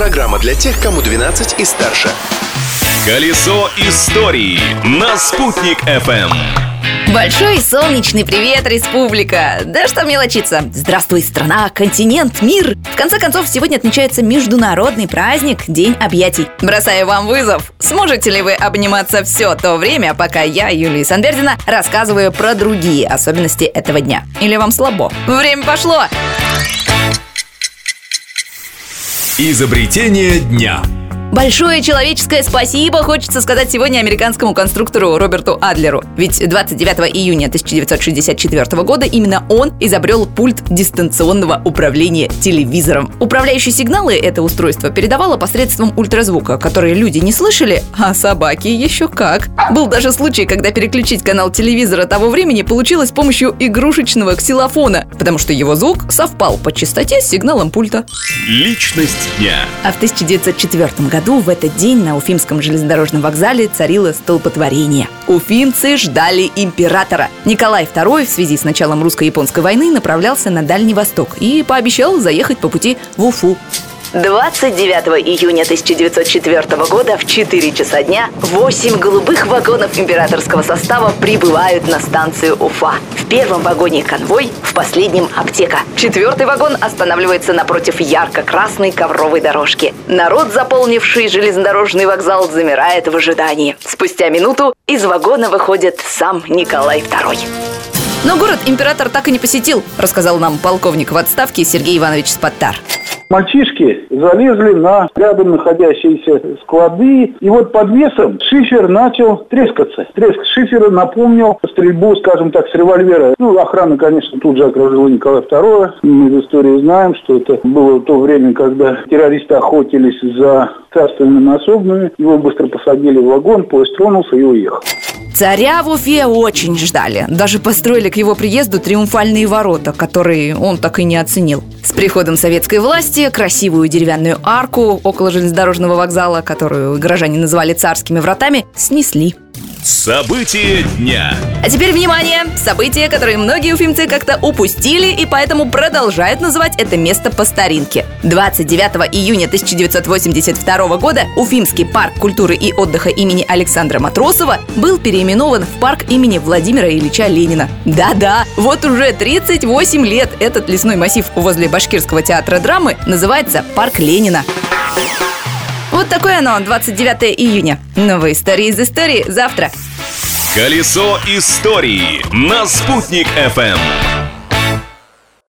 Программа для тех, кому 12 и старше. Колесо истории на «Спутник FM. Большой солнечный привет, республика! Да что мелочиться? Здравствуй, страна, континент, мир! В конце концов, сегодня отмечается международный праздник – День объятий. Бросаю вам вызов. Сможете ли вы обниматься все то время, пока я, Юлия Санбердина, рассказываю про другие особенности этого дня? Или вам слабо? Время пошло! Изобретение дня. Большое человеческое спасибо хочется сказать сегодня американскому конструктору Роберту Адлеру. Ведь 29 июня 1964 года именно он изобрел пульт дистанционного управления телевизором. Управляющие сигналы это устройство передавало посредством ультразвука, который люди не слышали, а собаки еще как. Был даже случай, когда переключить канал телевизора того времени получилось с помощью игрушечного ксилофона, потому что его звук совпал по частоте с сигналом пульта. Личность дня. А в 1904 году в этот день на Уфимском железнодорожном вокзале царило столпотворение. Уфимцы ждали императора. Николай II в связи с началом русско-японской войны направлялся на Дальний Восток и пообещал заехать по пути в Уфу. 29 июня 1904 года в 4 часа дня 8 голубых вагонов императорского состава прибывают на станцию Уфа. В первом вагоне конвой, в последнем аптека. Четвертый вагон останавливается напротив ярко-красной ковровой дорожки. Народ, заполнивший железнодорожный вокзал, замирает в ожидании. Спустя минуту из вагона выходит сам Николай II. Но город император так и не посетил, рассказал нам полковник в отставке Сергей Иванович Спаттар. Мальчишки залезли на рядом находящиеся склады, и вот под весом шифер начал трескаться. Треск шифера напомнил стрельбу, скажем так, с револьвера. Ну, охрана, конечно, тут же окружила Николая II. Мы из истории знаем, что это было то время, когда террористы охотились за царственными особными. Его быстро посадили в вагон, поезд тронулся и уехал. Царя в Уфе очень ждали. Даже построили к его приезду триумфальные ворота, которые он так и не оценил. С приходом советской власти красивую деревянную арку около железнодорожного вокзала, которую горожане называли царскими вратами, снесли. События дня. А теперь внимание! События, которые многие уфимцы как-то упустили и поэтому продолжают называть это место по старинке. 29 июня 1982 года Уфимский парк культуры и отдыха имени Александра Матросова был переименован в парк имени Владимира Ильича Ленина. Да-да, вот уже 38 лет этот лесной массив возле Башкирского театра драмы называется Парк Ленина. Вот такое оно, 29 июня. Новые истории из истории завтра. Колесо истории на «Спутник FM.